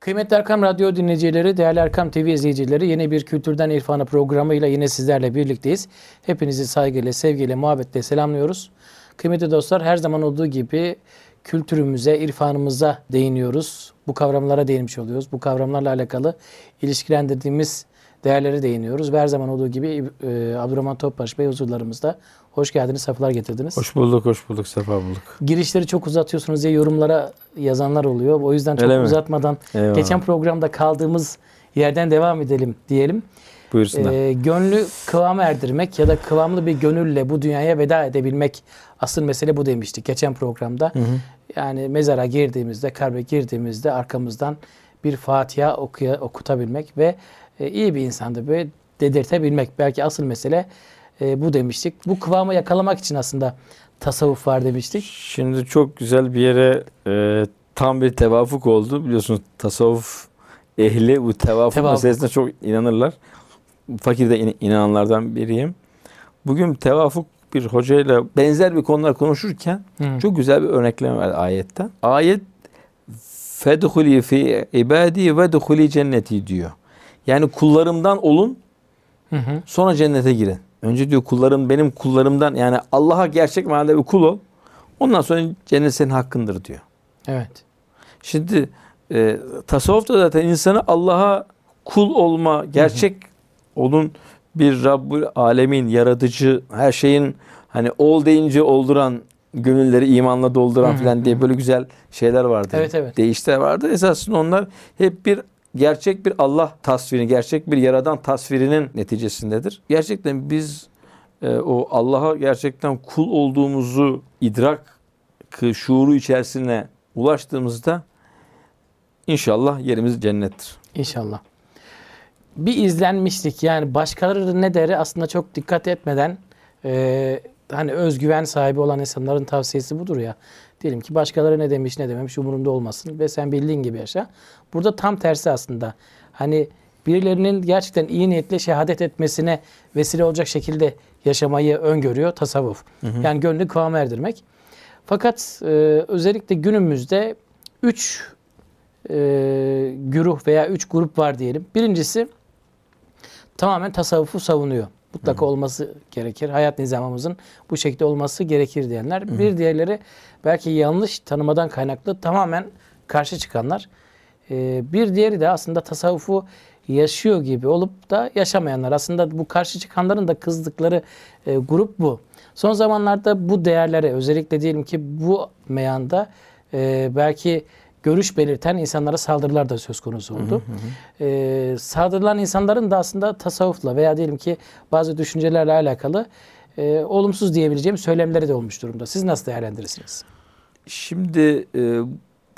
Kıymetli Erkam Radyo dinleyicileri, değerli Erkam TV izleyicileri yeni bir Kültürden İrfana programıyla yine sizlerle birlikteyiz. Hepinizi saygıyla, sevgiyle, muhabbetle selamlıyoruz. Kıymetli dostlar her zaman olduğu gibi kültürümüze, irfanımıza değiniyoruz. Bu kavramlara değinmiş oluyoruz. Bu kavramlarla alakalı ilişkilendirdiğimiz değerlere değiniyoruz. Ve her zaman olduğu gibi e, Abdurrahman Topbaş Bey huzurlarımızda. Hoş geldiniz, sefalar getirdiniz. Hoş bulduk, hoş bulduk, sefa bulduk. Girişleri çok uzatıyorsunuz diye yorumlara yazanlar oluyor. O yüzden çok Öyle uzatmadan Eyvallah. geçen programda kaldığımız yerden devam edelim diyelim. Buyursunlar. Ee, gönlü kıvama erdirmek ya da kıvamlı bir gönülle bu dünyaya veda edebilmek asıl mesele bu demiştik geçen programda. Yani mezara girdiğimizde, kalbe girdiğimizde arkamızdan bir Fatiha okuya, okutabilmek ve e, iyi bir insandı böyle dedirtebilmek. Belki asıl mesele e, bu demiştik. Bu kıvamı yakalamak için aslında tasavvuf var demiştik. Şimdi çok güzel bir yere e, tam bir tevafuk oldu. Biliyorsunuz tasavvuf ehli bu tevafuk, Tevafuk. meselesine çok inanırlar. Fakir de in- inananlardan biriyim. Bugün tevafuk bir hocayla benzer bir konular konuşurken Hı. çok güzel bir örnekleme var ayetten. Ayet fedhuli fi ibadi ve duhuli cenneti diyor. Yani kullarımdan olun Hı hı. Sonra cennete girin. Önce diyor kullarım benim kullarımdan yani Allah'a gerçek manada bir kul ol. Ondan sonra cennet senin hakkındır diyor. Evet. Şimdi e, tasavvuf da zaten insanı Allah'a kul olma, gerçek onun bir Rabbül Alemin, yaratıcı, her şeyin hani ol deyince olduran, gönülleri imanla dolduran Hı hı, falan diye böyle güzel şeyler vardı. Evet, evet. Deyişler vardı. Esasında onlar hep bir gerçek bir Allah tasvirini, gerçek bir yaradan tasvirinin neticesindedir. Gerçekten biz e, o Allah'a gerçekten kul olduğumuzu idrak şuuru içerisine ulaştığımızda inşallah yerimiz cennettir. İnşallah. Bir izlenmişlik yani başkaları ne deri aslında çok dikkat etmeden e, hani özgüven sahibi olan insanların tavsiyesi budur ya. Diyelim ki başkaları ne demiş ne dememiş umurunda olmasın ve sen bildiğin gibi yaşa. Burada tam tersi aslında. Hani birilerinin gerçekten iyi niyetle şehadet etmesine vesile olacak şekilde yaşamayı öngörüyor tasavvuf. Yani gönlü kıvam erdirmek. Fakat e, özellikle günümüzde üç e, güruh veya üç grup var diyelim. Birincisi tamamen tasavvufu savunuyor. Mutlaka olması gerekir. Hayat nizamımızın bu şekilde olması gerekir diyenler. Bir diğerleri belki yanlış tanımadan kaynaklı tamamen karşı çıkanlar. E, bir diğeri de aslında tasavvufu yaşıyor gibi olup da yaşamayanlar. Aslında bu karşı çıkanların da kızdıkları e, grup bu. Son zamanlarda bu değerlere özellikle diyelim ki bu meyanda e, belki görüş belirten insanlara saldırılar da söz konusu oldu. E, saldırılan insanların da aslında tasavvufla veya diyelim ki bazı düşüncelerle alakalı e, olumsuz diyebileceğim söylemleri de olmuş durumda. Siz nasıl değerlendirirsiniz? Şimdi e,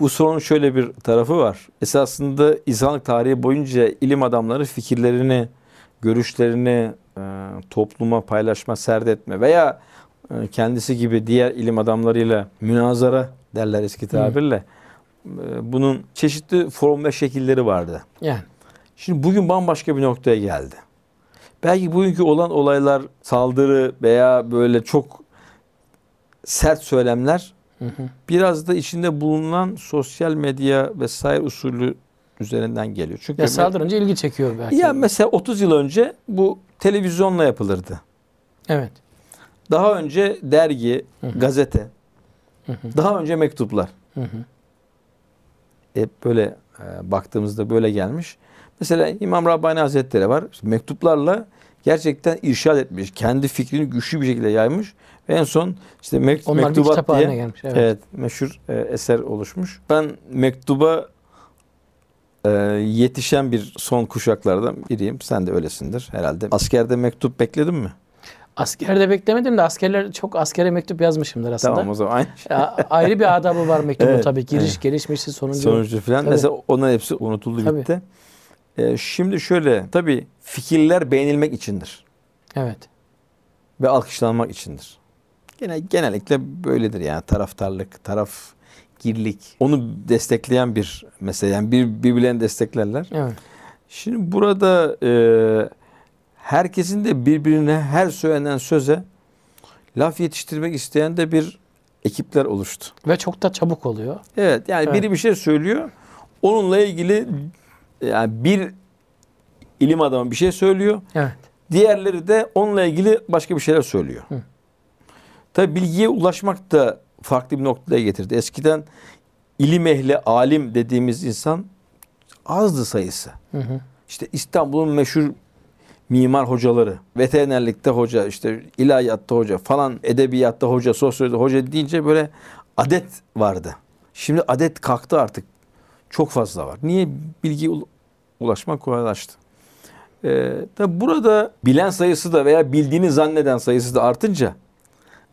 bu sorunun şöyle bir tarafı var. Esasında insanlık tarihi boyunca ilim adamları fikirlerini, görüşlerini e, topluma paylaşma, serdetme veya e, kendisi gibi diğer ilim adamlarıyla münazara derler eski tabirle. E, bunun çeşitli form ve şekilleri vardı. Yani Şimdi bugün bambaşka bir noktaya geldi. Belki bugünkü olan olaylar saldırı veya böyle çok sert söylemler hı hı. biraz da içinde bulunan sosyal medya vesaire usulü üzerinden geliyor. Çünkü ya saldırınca ilgi çekiyor belki. ya mesela 30 yıl önce bu televizyonla yapılırdı. evet. Daha önce dergi, gazete, Hı hı. daha önce mektuplar. Hı hı. Hep böyle e, baktığımızda böyle gelmiş. Mesela İmam Rabbani Hazretleri var. İşte mektuplarla gerçekten irşad etmiş. Kendi fikrini güçlü bir şekilde yaymış. Ve en son işte mek- Onlar bir mektubat kitap diye gelmiş. Evet. evet. meşhur e, eser oluşmuş. Ben mektuba e, yetişen bir son kuşaklardan biriyim. Sen de öylesindir herhalde. Askerde mektup bekledin mi? Askerde beklemedim de askerler çok askere mektup yazmışımdır aslında. Tamam o zaman aynı şey. Ayrı bir adabı var mektubun Evet, tabii. Giriş, evet. gelişmişi, sonucu. sonucu falan. Tabii. Mesela onların hepsi unutuldu Tabii. gitti. E, şimdi şöyle tabii fikirler beğenilmek içindir. Evet. ve alkışlanmak içindir. Gene genellikle böyledir yani taraftarlık, taraf girlik. Onu destekleyen bir mesele. Yani bir, birbirlerini desteklerler. Evet. Şimdi burada e, herkesin de birbirine her söylenen söze laf yetiştirmek isteyen de bir ekipler oluştu. Ve çok da çabuk oluyor. Evet yani Evet. biri bir şey söylüyor. Onunla ilgili yani bir ilim adamı bir şey söylüyor. Evet. Diğerleri de onunla ilgili başka bir şeyler söylüyor. Hı. Tabi bilgiye ulaşmak da farklı bir noktaya getirdi. Eskiden ilim ehli, alim dediğimiz insan azdı sayısı. Hı hı. İşte İstanbul'un meşhur mimar hocaları, veterinerlikte hoca, işte ilahiyatta hoca falan, edebiyatta hoca, sosyolojide hoca deyince böyle adet vardı. Şimdi adet kalktı artık. Çok fazla var. Niye? Bilgiye ul- ulaşmak kolaylaştı. Ee, tabi burada bilen sayısı da veya bildiğini zanneden sayısı da artınca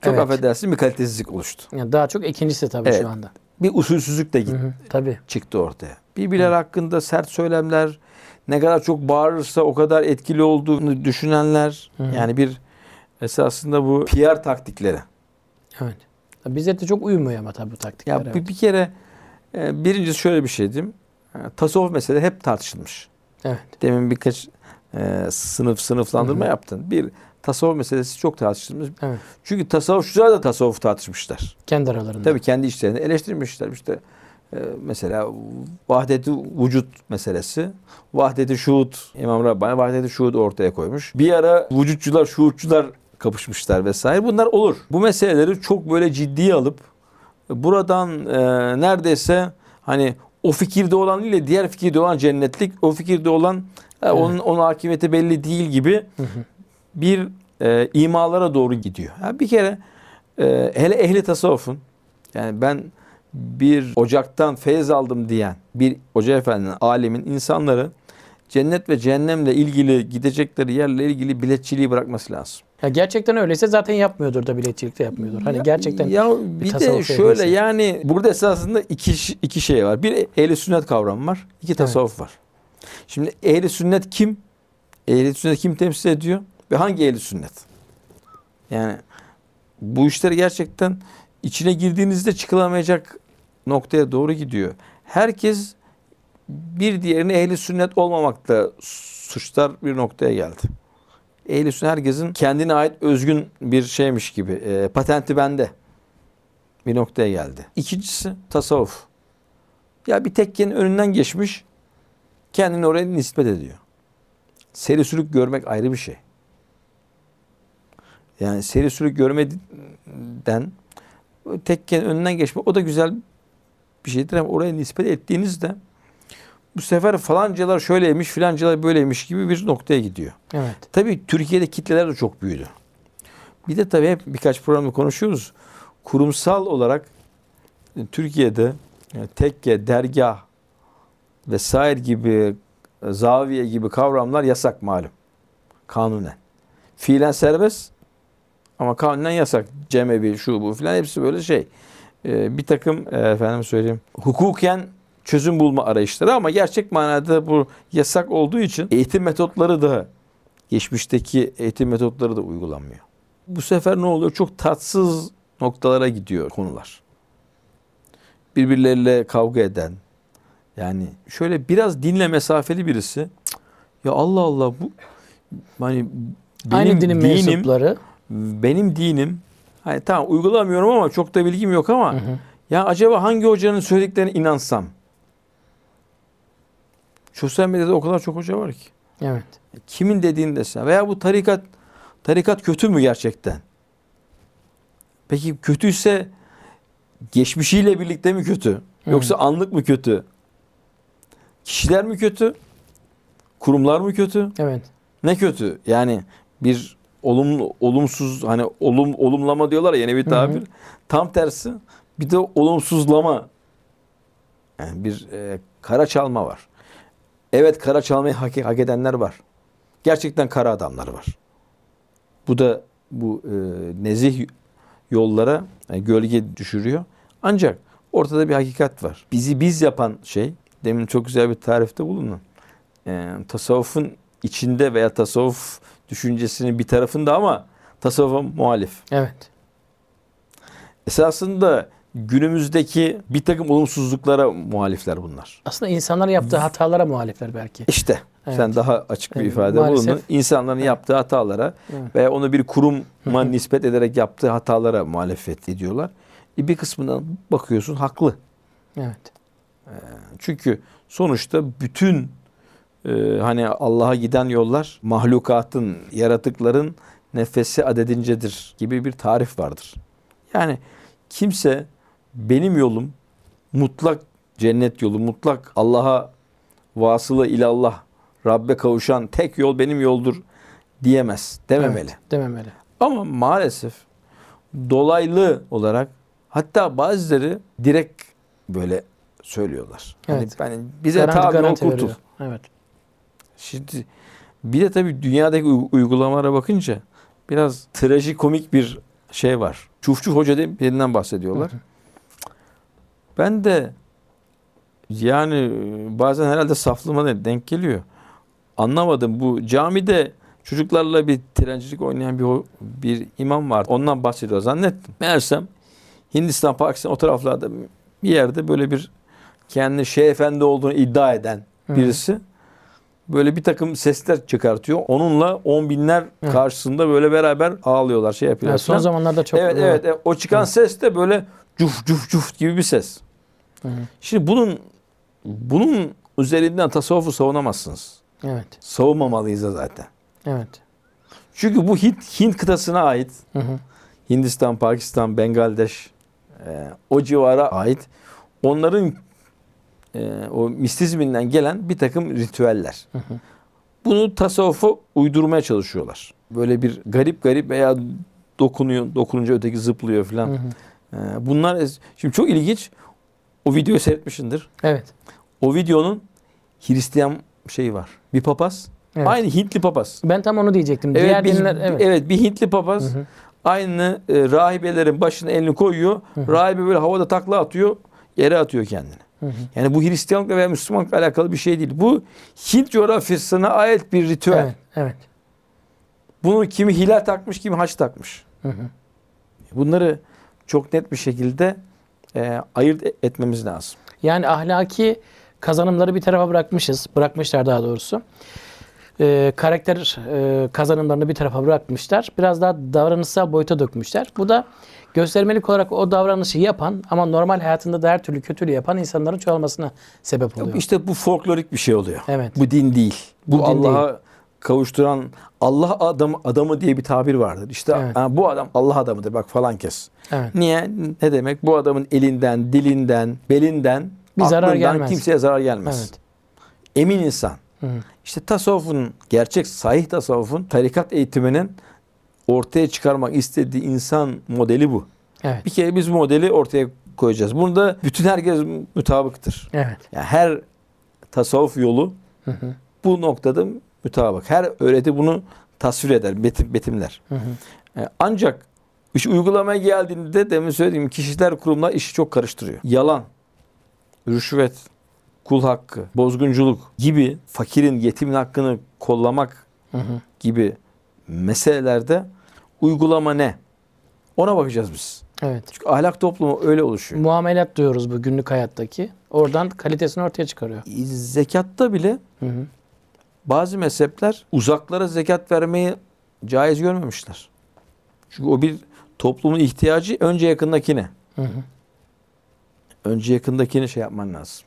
çok Evet. affedersin bir kalitesizlik oluştu. Yani daha çok ikincisi tabii Evet. şu anda. Bir usulsüzlük de Hı gitti hı. Tabii. çıktı ortaya. Birbirler hakkında sert söylemler, ne kadar çok bağırırsa o kadar etkili olduğunu düşünenler. Hı. Yani bir esasında bu PR taktikleri. Evet. Bize de çok uymuyor ama tabii bu taktikler. Ya evet. bir, bir kere e, birincisi şöyle bir şey diyeyim. E, Tasavvuf mesele hep tartışılmış. Evet. Demin birkaç e, sınıf sınıflandırma Hı hı. yaptın. Bir tasavvuf meselesi çok tartışılmış. Evet. Çünkü tasavvufçular da tasavvuf tartışmışlar. Kendi aralarında. Tabii kendi işlerini eleştirmişler. İşte mesela vahdeti vücut meselesi. Vahdeti şuhut İmam Rabbani vahdeti şuhut ortaya koymuş. Bir ara vücutçular, şuhutçular kapışmışlar vesaire. Bunlar olur. Bu meseleleri çok böyle ciddiye alıp buradan e, neredeyse hani o fikirde olan ile diğer fikirde olan cennetlik, o fikirde olan e, onun onun hakimiyeti belli değil gibi bir e, imalara doğru gidiyor. Ya bir kere e, hele ehli tasavvufun yani ben bir ocaktan feyz aldım diyen bir hoca efendinin, alemin insanları cennet ve cehennemle ilgili gidecekleri yerle ilgili biletçiliği bırakması lazım. Ya gerçekten öyleyse zaten yapmıyordur da biletçilik de yapmıyordur. Hani Ya- gerçekten ya bir, de tasavvuf şöyle ehliyse. yani burada esasında iki iki şey var. Bir ehli sünnet kavramı var. iki tasavvuf var. Şimdi ehli sünnet kim? Ehli sünnet kim temsil ediyor? Ve hangi ehli sünnet? Yani bu işler gerçekten içine girdiğinizde çıkılamayacak noktaya doğru gidiyor. Herkes bir diğerini ehli sünnet olmamakla suçlar bir noktaya geldi. Ehli sünnet herkesin kendine ait özgün bir şeymiş gibi. e, patenti bende. Bir noktaya geldi. İkincisi tasavvuf. Ya bir tekkenin önünden geçmiş kendini oraya nispet ediyor. Seri sülük görmek ayrı bir şey. Yani seri sülük görmeden tekkenin önünden geçmek o da güzel bir şeydir ama oraya nispet ettiğinizde bu sefer falancalar şöyleymiş filancalar böyleymiş gibi bir noktaya gidiyor. evet. Tabii Türkiye'de kitleler de çok büyüdü. Bir de tabii hep birkaç programda konuşuyoruz. Kurumsal olarak e, Türkiye'de e, tekke, dergah vesaire gibi e, zaviye gibi kavramlar yasak malum. Kanunen. Fiilen serbest ama kanunen yasak. Cemevi, şu bu filan hepsi böyle şey. E, bir takım e, efendim söyleyeyim hukuken çözüm bulma arayışları ama gerçek manada bu yasak olduğu için eğitim metotları da geçmişteki eğitim metotları da uygulanmıyor. Bu sefer ne oluyor? Çok tatsız noktalara gidiyor konular. Birbirleriyle kavga eden. Yani şöyle biraz dinle mesafeli birisi. "Cık, Ya Allah Allah bu hani benim Aynı dinin dinim, mensupları. Benim dinim hani tamam uygulamıyorum ama çok da bilgim yok ama Hı hı. ya acaba hangi hocanın söylediklerine inansam? Sosyal medyada o kadar çok hoca var ki. Evet. Kimin dediğini desen veya bu tarikat tarikat kötü mü gerçekten? Peki kötüyse geçmişiyle birlikte mi kötü? Yoksa anlık mı kötü? Kişiler mi kötü? Kurumlar mı kötü? Evet. Ne kötü? Yani bir olumlu olumsuz hani olum olumlama diyorlar ya yeni bir Hı hı. tabir. Tam tersi bir de olumsuzlama. Yani bir e, kara çalma var. Evet kara çalmayı hak, hak edenler var. Gerçekten kara adamlar var. Bu da bu e, nezih yollara e, gölge düşürüyor. Ancak ortada bir hakikat var. Bizi biz yapan şey, demin çok güzel bir tarifte bulundum. E, tasavvufun içinde veya tasavvuf düşüncesinin bir tarafında ama tasavvufa muhalif. Evet. Esasında günümüzdeki bir takım olumsuzluklara muhalifler bunlar. Aslında insanların yaptığı hatalara muhalifler belki. İşte Evet. sen daha açık bir Evet, ifade maalesef. bulundun. İnsanların yaptığı hatalara Evet. veya onu bir kuruma nispet ederek yaptığı hatalara muhalefet ediyorlar. E bir kısmından bakıyorsun haklı. Evet. Çünkü sonuçta bütün e, hani Allah'a giden yollar mahlukatın, yaratıkların nefesi adedincedir gibi bir tarif vardır. Yani kimse benim yolum mutlak cennet yolu, mutlak Allah'a vasılı ilallah, Rabbe kavuşan tek yol benim yoldur diyemez, dememeli. Evet, dememeli. Ama maalesef dolaylı olarak hatta bazıları direkt böyle söylüyorlar. Evet. Hani, hani bize tabi ol kurtul. Evet. Şimdi bir de tabii dünyadaki uy- uygulamalara bakınca biraz trajikomik bir şey var. Çufçuf Hoca birinden bahsediyorlar. Hı hı. Ben de yani e, bazen herhalde saflığıma denk geliyor. Anlamadım bu camide çocuklarla bir trencilik oynayan bir bir imam var. Ondan bahsediyor zannettim. Meğersem Hindistan, Pakistan o taraflarda bir yerde böyle bir kendi şey efendi olduğunu iddia eden Hı. Böyle bir takım sesler çıkartıyor. Onunla on binler Hı. karşısında böyle beraber ağlıyorlar, şey yapıyorlar. Yani son falan. zamanlarda çok evet, evet, evet. O çıkan Hı. ses de böyle cuf cuf cuf gibi bir ses. Hı. Şimdi bunun bunun üzerinden tasavvufu savunamazsınız. Evet. Savunmamalıyız da zaten. Evet. Çünkü bu Hint, Hint kıtasına ait Hı hı. Hindistan, Pakistan, Bengaldeş e, o civara ait onların e, o mistizminden gelen bir takım ritüeller. Hı hı. Bunu tasavvufa uydurmaya çalışıyorlar. Böyle bir garip garip veya dokunuyor, dokununca öteki zıplıyor hı. E, bunlar şimdi çok ilginç. O videoyu seyretmişsindir. Evet. O videonun Hristiyan şeyi var. Bir papaz. Evet. Aynı Hintli papaz. Ben tam onu diyecektim. Evet, Diğer bir, dinler evet. evet. bir Hintli papaz Hı hı. aynı e, rahibelerin başına elini koyuyor. Hı hı. Rahibe böyle havada takla atıyor, yere atıyor kendini. Hı hı. Yani bu Hristiyanlıkla veya Müslümanlıkla alakalı bir şey değil. Bu Hint coğrafyasına ait bir ritüel. Evet. Evet. Bunu kimi hilal takmış, kimi haç takmış. Hı hı. Bunları çok net bir şekilde e, ayırt etmemiz lazım. Yani ahlaki kazanımları bir tarafa bırakmışız. Bırakmışlar daha doğrusu. Ee, karakter e, kazanımlarını bir tarafa bırakmışlar. Biraz daha davranışsal boyuta dökmüşler. Bu da göstermelik olarak o davranışı yapan ama normal hayatında da her türlü kötülüğü yapan insanların çoğalmasına sebep oluyor. İşte bu folklorik bir şey oluyor. Evet. Bu din değil. Bu, Bu Allah'a kavuşturan Allah adamı adamı diye bir tabir vardır. İşte Evet. ha, bu adam Allah adamıdır bak falan kes. Evet. Niye? Ne demek? Bu adamın elinden, dilinden, belinden, Bir zarar gelmez. kimseye zarar gelmez. Evet. Emin insan. Hı. İşte tasavvufun, gerçek sahih tasavvufun tarikat eğitiminin ortaya çıkarmak istediği insan modeli bu. Evet. Bir kere biz bu modeli ortaya koyacağız. Bunda bütün herkes mutabıktır. Evet. Yani her tasavvuf yolu Hı hı. bu noktada mutabık. Her öğreti bunu tasvir eder, betim, betimler. Hı hı. E, Ancak iş uygulamaya geldiğinde demin söylediğim kişiler kurumlar işi çok karıştırıyor. Yalan, rüşvet, kul hakkı, bozgunculuk gibi fakirin, yetimin hakkını kollamak Hı hı. gibi meselelerde uygulama ne? Ona bakacağız biz. Evet. Çünkü ahlak toplumu öyle oluşuyor. Muamelat diyoruz bu günlük hayattaki. Oradan kalitesini ortaya çıkarıyor. Zekatta bile Hı hı. bazı mezhepler uzaklara zekat vermeyi caiz görmemişler. Çünkü o bir toplumun ihtiyacı önce yakındakine. Hı hı. Önce yakındakini şey yapman lazım.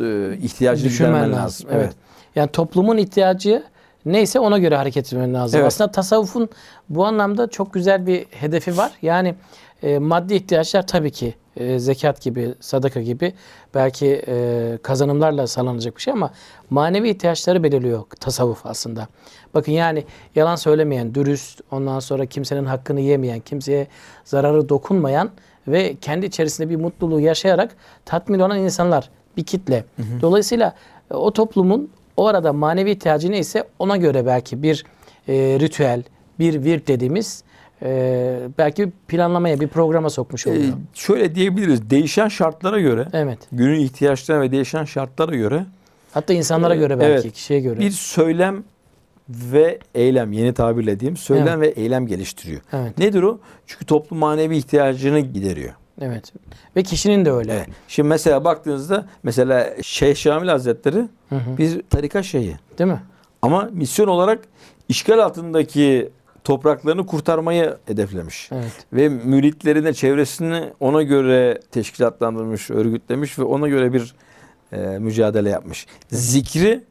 Ee, ihtiyacını Düşünmen lazım, lazım. evet. Evet. Yani toplumun ihtiyacı neyse ona göre hareket etmen lazım. Evet. Aslında tasavvufun bu anlamda çok güzel bir hedefi var. Yani e, maddi ihtiyaçlar tabii ki e, zekat gibi, sadaka gibi belki e, kazanımlarla sağlanacak bir şey ama manevi ihtiyaçları belirliyor tasavvuf aslında. Bakın yani yalan söylemeyen, dürüst, ondan sonra kimsenin hakkını yemeyen, kimseye zararı dokunmayan ve kendi içerisinde bir mutluluğu yaşayarak tatmin olan insanlar, bir kitle. Dolayısıyla e, o toplumun o arada manevi ihtiyacı neyse ona göre belki bir e, ritüel, bir virt dediğimiz e, belki planlamaya, bir programa sokmuş Ee, oluyor. şöyle diyebiliriz. Değişen şartlara göre, evet. günün ihtiyaçlarına ve değişen şartlara göre Hatta insanlara Ee, göre belki, evet. kişiye göre. bir söylem ve eylem, yeni tabirle diyeyim, söylem ve eylem geliştiriyor. Evet. Nedir o? Çünkü toplum manevi ihtiyacını gideriyor. Evet. Ve kişinin de öyle. Evet. Şimdi mesela baktığınızda mesela Şeyh Şamil Hazretleri Hı hı. bir tarikat şeyhi. Değil mi? Ama misyon olarak işgal altındaki topraklarını kurtarmayı hedeflemiş. Evet. Ve müritlerine, çevresini ona göre teşkilatlandırmış, örgütlemiş ve ona göre bir e, mücadele yapmış. Zikri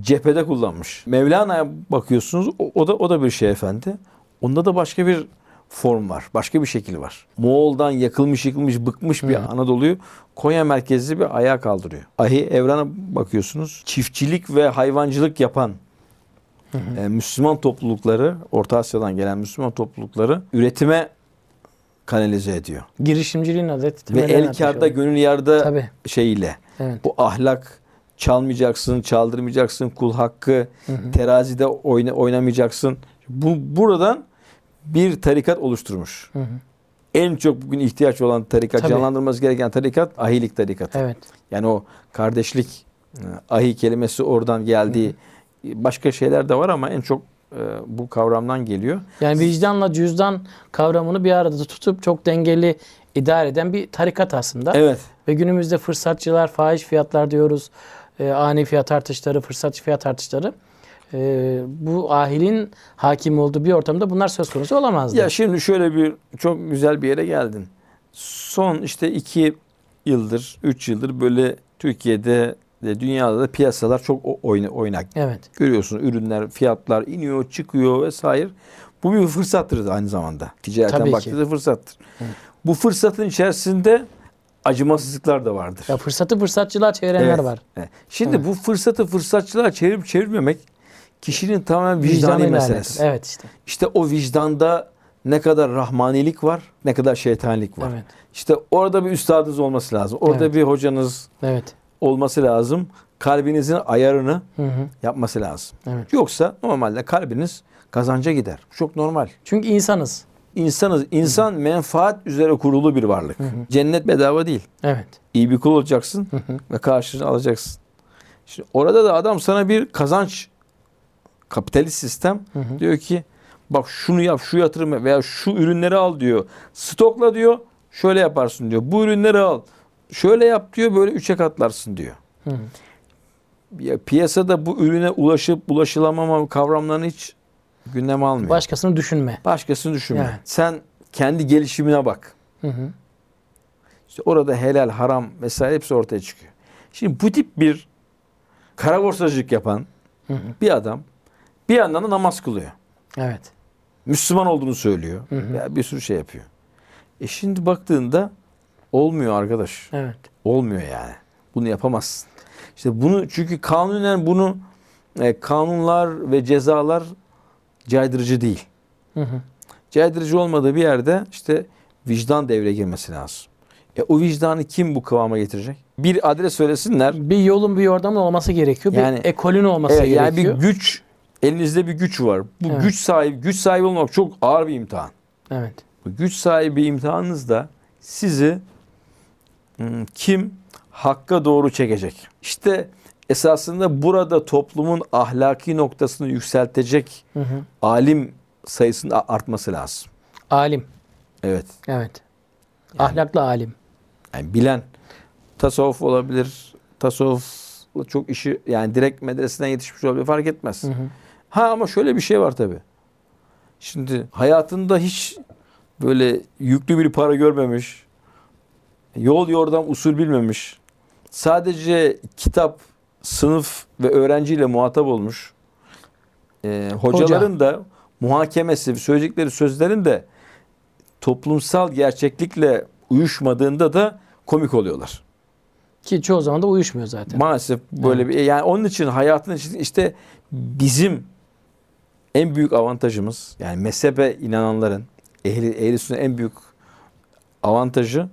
cephede kullanmış. Mevlana'ya bakıyorsunuz o, o da o da bir şey efendi. Onda da başka bir form var. Başka bir şekil var. Moğol'dan yakılmış yıkılmış bıkmış bir Hı. Anadolu'yu Konya merkezli bir ayağa kaldırıyor. Ahi Evran'a bakıyorsunuz. Çiftçilik ve hayvancılık yapan e, Müslüman toplulukları, Orta Asya'dan gelen Müslüman toplulukları üretime kanalize ediyor. Girişimciliğin adeti Ve el oldu. gönül yarda Tabii. şeyiyle Evet. bu ahlak çalmayacaksın, çaldırmayacaksın, kul hakkı Hı hı. terazide oyna, oynamayacaksın. Bu buradan bir tarikat oluşturmuş. Hı hı. En çok bugün ihtiyaç olan tarikat, Tabii. canlandırılması gereken tarikat ahilik tarikatı. Evet. Yani o kardeşlik e, ahi kelimesi oradan geldiği başka şeyler de var ama en çok e, bu kavramdan geliyor. Yani vicdanla cüzdan kavramını bir arada tutup çok dengeli idare eden bir tarikat aslında. Evet. Ve günümüzde fırsatçılar, fahiş fiyatlar diyoruz. e, ani fiyat artışları, fırsatçı fiyat artışları. E, bu ahilin hakim olduğu bir ortamda bunlar söz konusu olamazdı. Ya şimdi şöyle bir çok güzel bir yere geldin. Son işte iki yıldır, üç yıldır böyle Türkiye'de de dünyada da piyasalar çok oynak. Evet. Görüyorsun ürünler, fiyatlar iniyor, çıkıyor vesaire. Bu bir fırsattır aynı zamanda. Ticaretten baktığında fırsattır. Bu fırsatın içerisinde acımasızlıklar da vardır. Ya fırsatı fırsatçılığa çevirenler Evet. var. Evet. Şimdi Evet. bu fırsatı fırsatçılığa çevirip çevirmemek kişinin tamamen vicdani Vicdanıyla meselesi. alakalı. Evet işte. İşte o vicdanda ne kadar rahmanilik var, ne kadar şeytanilik var. Evet. İşte orada bir üstadınız olması lazım. Orada Evet. bir hocanız Evet. olması lazım. Kalbinizin ayarını Hı hı. yapması lazım. Evet. Yoksa normalde kalbiniz kazanca gider. Çok normal. Çünkü insanız. İnsanız, insan menfaat üzere kurulu bir varlık. hı. Cennet bedava değil. Evet. İyi bir kul olacaksın Hı hı. ve karşılığını alacaksın. Şimdi orada da adam sana bir kazanç kapitalist sistem Hı hı. diyor ki bak şunu yap, şu yatırım veya şu ürünleri al diyor. Stokla diyor. Şöyle yaparsın diyor. Bu ürünleri al. Şöyle yap diyor. Böyle üçe katlarsın diyor. Hı hı. Ya piyasada bu ürüne ulaşıp ulaşılamama kavramlarını hiç gündeme almıyor. Başkasını düşünme. Başkasını düşünme. Evet. Sen kendi gelişimine bak. Hı hı. İşte orada helal, haram vesaire hepsi ortaya çıkıyor. Şimdi bu tip bir kara borsacılık yapan Hı hı. bir adam bir yandan da namaz kılıyor. Evet. Müslüman olduğunu söylüyor. Hı hı. Ya bir sürü şey yapıyor. E şimdi baktığında olmuyor arkadaş. Evet. Olmuyor yani. Bunu yapamazsın. İşte bunu çünkü kanunen bunu e, kanunlar ve cezalar caydırıcı değil. Hı hı. Caydırıcı olmadığı bir yerde işte vicdan devreye girmesi lazım. E o vicdanı kim bu kıvama getirecek? Bir adres söylesinler. Bir yolun bir yordamın olması gerekiyor. Yani- bir ekolün olması Evet, yani gerekiyor. bir güç elinizde bir güç var. Bu Evet. güç sahibi güç sahibi olmak çok ağır bir imtihan. Evet. Bu güç sahibi imtihanınızda sizi hmm, kim hakka doğru çekecek? İşte esasında burada toplumun ahlaki noktasını yükseltecek Hı hı. alim sayısının artması lazım. Alim. Evet. Evet. Ahlaklı alim. Yani bilen tasavvuf olabilir. Tasavvufla çok işi yani direkt medreseden yetişmiş olabilir fark etmez. Hı hı. Ha ama şöyle bir şey var tabi. Şimdi hayatında hiç böyle yüklü bir para görmemiş, yol yordam usul bilmemiş, sadece kitap, sınıf ve öğrenciyle muhatap olmuş, e, hocaların da muhakemesi, söyleyecekleri sözlerin de toplumsal gerçeklikle uyuşmadığında da komik oluyorlar. Ki çoğu zaman da uyuşmuyor zaten. Maalesef böyle bir yani onun için hayatın için işte bizim en büyük avantajımız yani mezhebe inananların ehli, ehli sünnet en büyük avantajı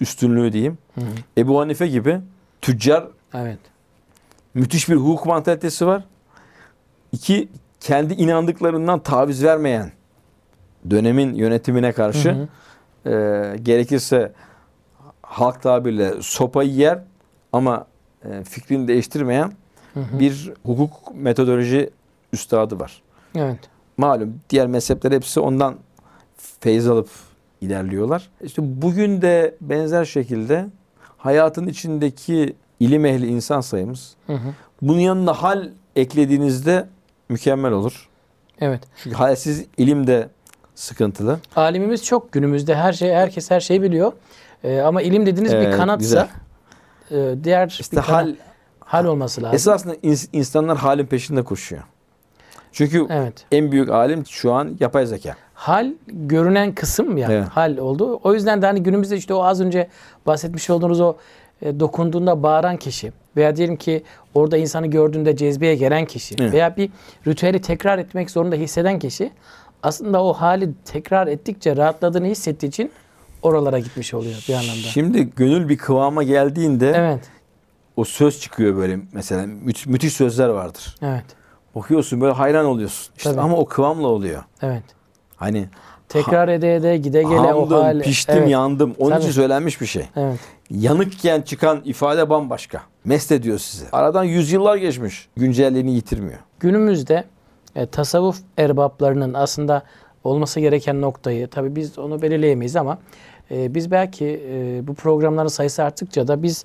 üstünlüğü diyeyim. Hı hı. Ebu Hanife gibi tüccar Evet. müthiş bir hukuk mantalitesi var. İki kendi inandıklarından taviz vermeyen dönemin yönetimine karşı Hı hı. e, gerekirse halk tabirle sopayı yer ama e, fikrini değiştirmeyen Hı hı. bir hukuk metodoloji üstadı var. Evet. Malum diğer mezhepler hepsi ondan feyiz alıp ilerliyorlar. İşte bugün de benzer şekilde hayatın içindeki ilim ehli insan sayımız Hı hı. bunun yanına hal eklediğinizde mükemmel olur. Evet. Çünkü halsiz ilim de sıkıntılı. Alimimiz çok günümüzde her şey herkes her şeyi biliyor. Ee, ama ilim dediğiniz Evet, bir kanatsa güzel. e, diğer İşte bir hal hal olması lazım. esasında ins- insanlar halin peşinde koşuyor. Çünkü Evet. en büyük alim şu an yapay zeka. Hal görünen kısım ya. Evet. Hal oldu. O yüzden de hani günümüzde işte o az önce bahsetmiş olduğunuz o e, dokunduğunda bağıran kişi veya diyelim ki orada insanı gördüğünde cezbeye gelen kişi Evet. veya bir ritüeli tekrar etmek zorunda hisseden kişi aslında o hali tekrar ettikçe rahatladığını hissettiği için oralara gitmiş oluyor bir anlamda. Şimdi gönül bir kıvama geldiğinde Evet. o söz çıkıyor böyle mesela mü- müthiş sözler vardır. Evet. Okuyorsun böyle hayran oluyorsun. İşte Tabii. ama o kıvamla oluyor. Evet. Hani Tekrar ede ede gide gele hamdım, o hal. piştim, evet. yandım. Onun Tabii. için söylenmiş bir şey. Evet. Yanıkken çıkan ifade bambaşka. Mest ediyor sizi. Aradan yüzyıllar geçmiş. Güncelliğini yitirmiyor. Günümüzde e, tasavvuf erbaplarının aslında olması gereken noktayı tabii biz onu belirleyemeyiz ama e, biz belki e, bu programların sayısı arttıkça da biz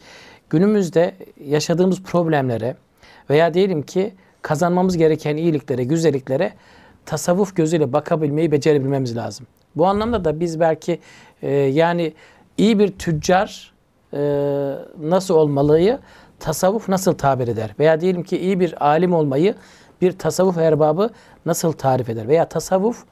günümüzde yaşadığımız problemlere veya diyelim ki kazanmamız gereken iyiliklere, güzelliklere tasavvuf gözüyle bakabilmeyi becerebilmemiz lazım. Bu anlamda da biz belki e, yani iyi bir tüccar e, nasıl olmalıyı tasavvuf nasıl tabir eder? Veya diyelim ki iyi bir alim olmayı bir tasavvuf erbabı nasıl tarif eder? Veya tasavvuf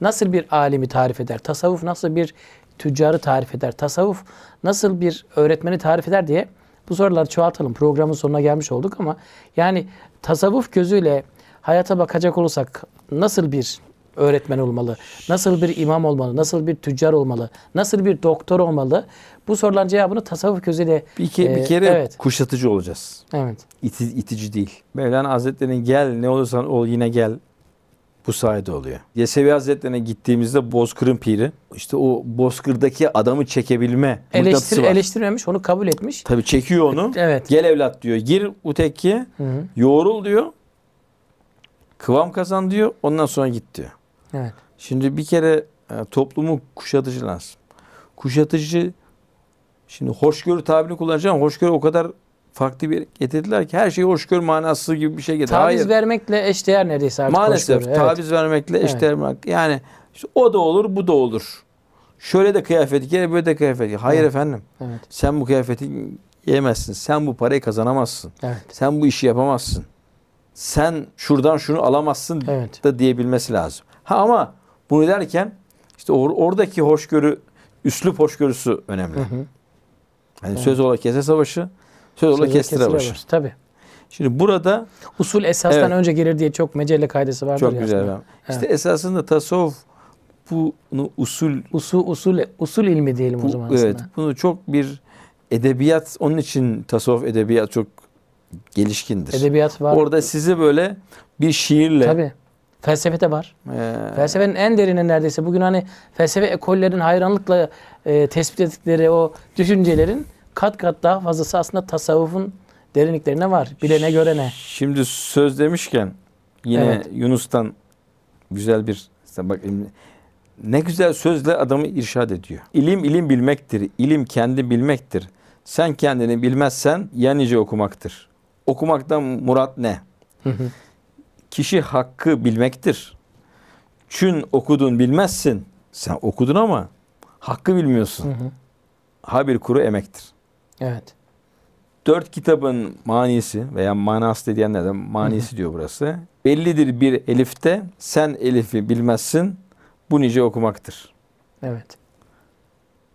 nasıl bir alimi tarif eder? Tasavvuf nasıl bir tüccarı tarif eder? Tasavvuf nasıl bir öğretmeni tarif eder diye bu soruları çoğaltalım. Programın sonuna gelmiş olduk ama yani tasavvuf gözüyle hayata bakacak olursak nasıl bir öğretmen olmalı? Nasıl bir imam olmalı? Nasıl bir tüccar olmalı? Nasıl bir doktor olmalı? Bu soruların cevabını tasavvuf gözüyle Bir, ke- bir kere evet. kuşatıcı olacağız. evet. İti, itici değil. Mevlana Hazretleri'nin gel ne olursan ol yine gel bu sayede oluyor. Yesevi Hazretleri'ne gittiğimizde Bozkır'ın piri işte o Bozkır'daki adamı çekebilme Eleştir, var. eleştirmemiş, onu kabul etmiş. Tabii çekiyor onu. Evet. Gel evlat diyor. Gir bu tekkiye. Hı hı. Yoğrul diyor. Kıvam kazan diyor. Ondan sonra git diyor. Evet. Şimdi bir kere e, toplumu kuşatıcı lazım. Kuşatıcı şimdi hoşgörü tabirini kullanacağım. Hoşgörü o kadar farklı bir getirdiler ki her şeyi hoşgörü manası gibi bir şey getirdi. Taviz Hayır. vermekle eşdeğer neredeyse artık Maalesef hoşgörü. Evet. taviz vermekle Evet. eşdeğer Yani işte o da olur, bu da olur. Şöyle de kıyafet giyer, böyle de kıyafet giyer. Hayır Evet. efendim. Evet. Sen bu kıyafeti giyemezsin. Sen bu parayı kazanamazsın. Evet. Sen bu işi yapamazsın. Sen şuradan şunu alamazsın Evet. da diyebilmesi lazım. Ha ama bunu derken işte or- oradaki hoşgörü, üslup hoşgörüsü önemli. Hı hı. Yani söz ola kese savaşı, söz ola kestire kesire başı. başı. Tabii. Şimdi burada Usul esastan Evet. önce gelir diye çok mecelle kaidesi vardır çok ya güzel. aslında. İşte esasında tasavvuf bunu usul Usul, usul, usul ilmi diyelim o bu, zaman aslında. evet bunu çok bir edebiyat onun için tasavvuf edebiyat çok gelişkindir. Edebiyat var. Orada sizi böyle bir şiirle Tabii. Felsefe de var. e, Felsefenin en derine neredeyse. Bugün hani felsefe ekollerin hayranlıkla e, tespit ettikleri o düşüncelerin kat kat daha fazlası aslında tasavvufun derinliklerine var. Bilene göre ne? Şimdi söz demişken yine Evet. Yunus'tan güzel bir bak ne güzel sözle adamı irşad ediyor. İlim ilim bilmektir. İlim kendi bilmektir. Sen kendini bilmezsen ya nice okumaktır. Okumaktan murat ne? Kişi hakkı bilmektir. Çün okudun bilmezsin. Sen okudun ama hakkı bilmiyorsun. Ha bir kuru emektir. Evet. Dört kitabın manisi veya manası da diyenler de manisi diyor burası. Bellidir bir elifte sen elifi bilmezsin bu nice okumaktır. Evet.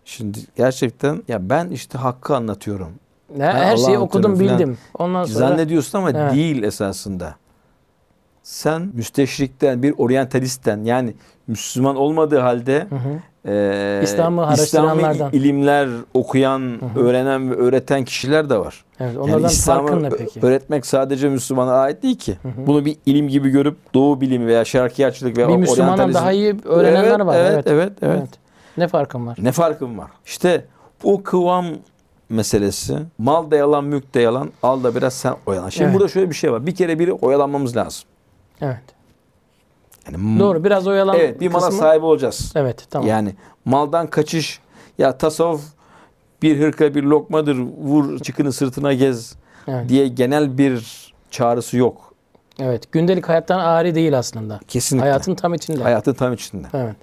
Şimdi gerçekten ya ben işte hakkı anlatıyorum. Ne, her şeyi Allah'ın okudum bildim. Ondan sonra Zannediyorsun ama Evet. değil esasında. Sen müsteşrikten bir oryantalistten yani Müslüman olmadığı halde Hı hı. e, İslam'ı İslami ilimler okuyan, hı. öğrenen ve öğreten kişiler de var. Evet, Yani onlardan İslam'ı farkın ne ö- peki? öğretmek sadece Müslümana ait değil ki. hı. Bunu bir ilim gibi görüp Doğu bilimi veya Şarkiyatçılık veya Bir Müslümandan oryantalizm- daha iyi öğrenenler evet, var. Evet, Evet. evet, evet, Ne farkın var? Ne farkım var? İşte bu kıvam meselesi mal da yalan, mülk de yalan, al da biraz sen oyalan. Şimdi Evet. burada şöyle bir şey var. Bir kere biri oyalanmamız lazım. Evet. Yani Doğru. Biraz oyalan Evet, bir mala kısmı. sahibi olacağız. Evet, tamam. Yani maldan kaçış ya tasavvuf bir hırka bir lokmadır vur çıkını sırtına gez evet. diye genel bir çağrısı yok. evet. Gündelik hayattan ari değil aslında. Kesinlikle. Hayatın tam içinde. Hayatın tam içinde. Evet.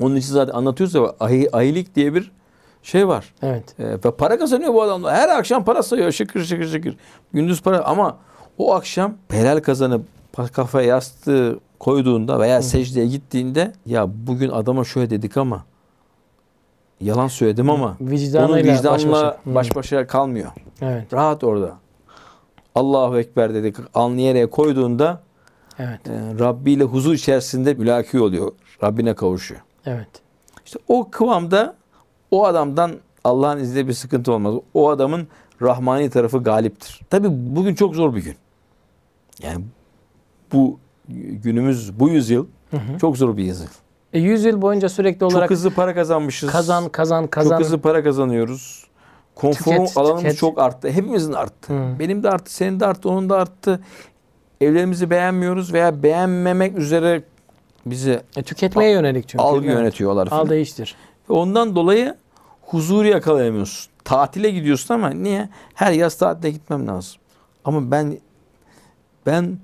Onun için zaten anlatıyoruz ya ahi, ahilik diye bir şey var. Evet. E, ve para kazanıyor bu adamlar. Her akşam para sayıyor şıkır şıkır şıkır. Gündüz para ama o akşam helal kazanıp kafaya yastığı koyduğunda veya secdeye gittiğinde ya bugün adama şöyle dedik ama yalan söyledim ama onun Vicdanıyla vicdanla baş başa. Hı. baş başa kalmıyor. Evet. Rahat orada. Allahu Ekber dedik alnı yere koyduğunda Evet. e, Rabbi ile huzur içerisinde mülaki oluyor. Rabbine kavuşuyor. Evet. İşte o kıvamda o adamdan Allah'ın izniyle bir sıkıntı olmaz. O adamın rahmani tarafı galiptir. Tabi bugün çok zor bir gün. Yani bu günümüz, bu yüzyıl Hı hı. çok zor bir yüzyıl. E, 100 yıl boyunca sürekli olarak Çok hızlı para kazanmışız. kazan kazan kazan. Çok hızlı para kazanıyoruz. Konfor Tüket, alanımız tüket. çok arttı. Hepimizin arttı. Hı. Benim de arttı, senin de arttı, onun da arttı. Evlerimizi beğenmiyoruz veya beğenmemek üzere bizi E, tüketmeye yönelik çünkü. algı Evet. yönetiyorlar. falan. Al değiştir. Ondan dolayı huzuru yakalayamıyorsun. Tatile gidiyorsun ama niye? Her yaz tatile gitmem lazım. Ama ben ben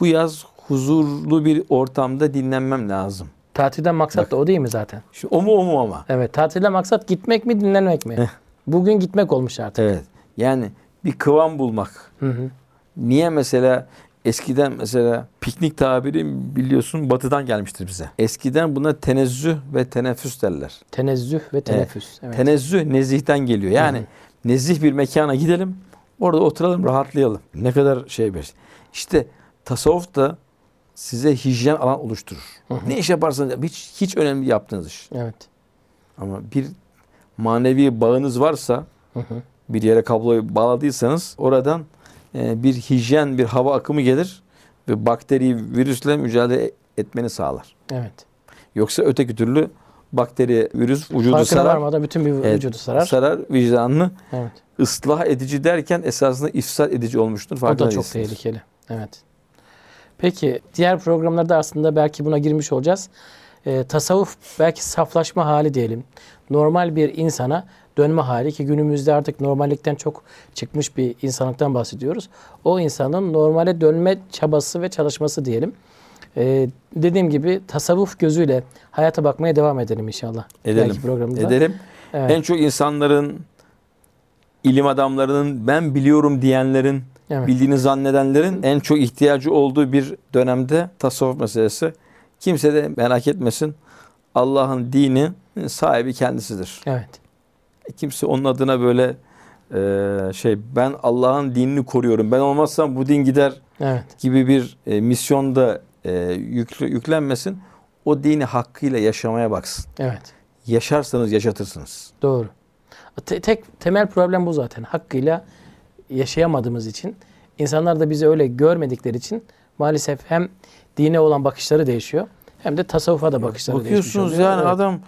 bu yaz huzurlu bir ortamda dinlenmem lazım. Tatilden maksat Bak. da o değil mi zaten? Şimdi o mu o mu ama? Evet. Tatilden maksat gitmek mi dinlenmek mi? Heh. Bugün gitmek olmuş artık. Evet. Yani bir kıvam bulmak. Hı hı. Niye mesela eskiden mesela piknik tabiri biliyorsun batıdan gelmiştir bize. Eskiden buna tenezzüh ve teneffüs derler. Tenezzüh ve teneffüs. Evet. Tenezzüh nezihten geliyor. Yani Hı hı. nezih bir mekana gidelim. Orada oturalım, rahatlayalım. Ne kadar şey bir. İşte tasavvuf da size hijyen alan oluşturur. Hı hı. Ne iş yaparsanız hiç hiç önemli yaptığınız iş. Evet. Ama bir manevi bağınız varsa, Hı hı. bir yere kabloyu bağladıysanız oradan e, bir hijyen, bir hava akımı gelir ve bakteri, virüsle mücadele etmeni sağlar. Evet. Yoksa öteki türlü bakteri, virüs vücudu Farkına sarar. varmadan bütün bir Evet, vücudu sarar. Sarar vicdanını Evet. ıslah edici derken esasında ifsad edici olmuştur. O Farkında da çok değilsiniz. tehlikeli. Evet. Peki diğer programlarda aslında belki buna girmiş olacağız. Ee, tasavvuf belki saflaşma hali diyelim. Normal bir insana dönme hali ki günümüzde artık normallikten çok çıkmış bir insanlıktan bahsediyoruz. O insanın normale dönme çabası ve çalışması diyelim. Ee, dediğim gibi tasavvuf gözüyle hayata bakmaya devam edelim inşallah. Edelim. Belki programımızda. Edelim. Evet. En çok insanların, ilim adamlarının, ben biliyorum diyenlerin, evet. bildiğini zannedenlerin en çok ihtiyacı olduğu bir dönemde tasavvuf meselesi. Kimse de merak etmesin. Allah'ın dini sahibi kendisidir. Evet. Kimse onun adına böyle e, şey ben Allah'ın dinini koruyorum. Ben olmazsam bu din gider Evet. gibi bir e, misyonda e, yüklü, yüklenmesin. O dini hakkıyla yaşamaya baksın. Evet. Yaşarsanız yaşatırsınız. Doğru. Te- tek temel problem bu zaten. Hakkıyla yaşayamadığımız için, insanlar da bizi öyle görmedikleri için maalesef hem dine olan bakışları değişiyor hem de tasavvufa da bakışları değişmiş Bakıyorsunuz oluyor. yani Evet. adam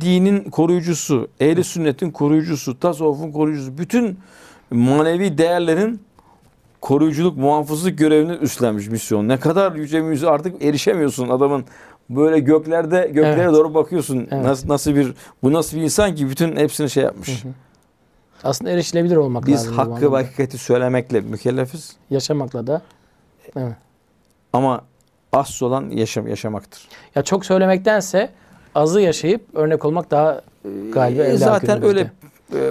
dinin koruyucusu, ehli sünnetin koruyucusu, tasavvufun koruyucusu, bütün manevi değerlerin koruyuculuk, muhafızlık görevini üstlenmiş misyon. Ne kadar yüce misyon artık erişemiyorsun adamın böyle göklerde göklere Evet. doğru bakıyorsun. Evet. Nasıl nasıl bir bu nasıl bir insan ki bütün hepsini şey yapmış. Hı hı. Aslında erişilebilir olmak Biz lazım. bu hakkı ve hakikati söylemekle mükellefiz Yaşamakla da. Evet. ama asıl olan yaşam yaşamaktır. Ya çok söylemektense azı yaşayıp örnek olmak daha galiba Ee, evla zaten öyle e,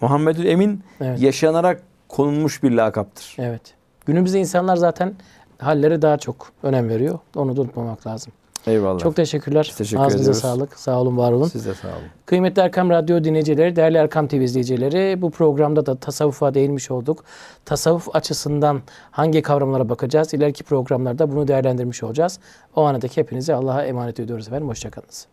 Muhammedül Emin Evet. yaşanarak konulmuş bir lakaptır. Evet. Günümüzde insanlar zaten hallere daha çok önem veriyor. Onu da unutmamak lazım. Eyvallah. Çok teşekkürler. Biz teşekkür Ağzınıza ediyoruz. sağlık. Sağ olun, var olun. Siz de sağ olun. Kıymetli Erkam Radyo dinleyicileri, değerli Erkam TV izleyicileri bu programda da tasavvufa değinmiş olduk. Tasavvuf açısından hangi kavramlara bakacağız? İleriki programlarda bunu değerlendirmiş olacağız. O anadaki hepinizi Allah'a emanet ediyoruz efendim. Hoşçakalınız.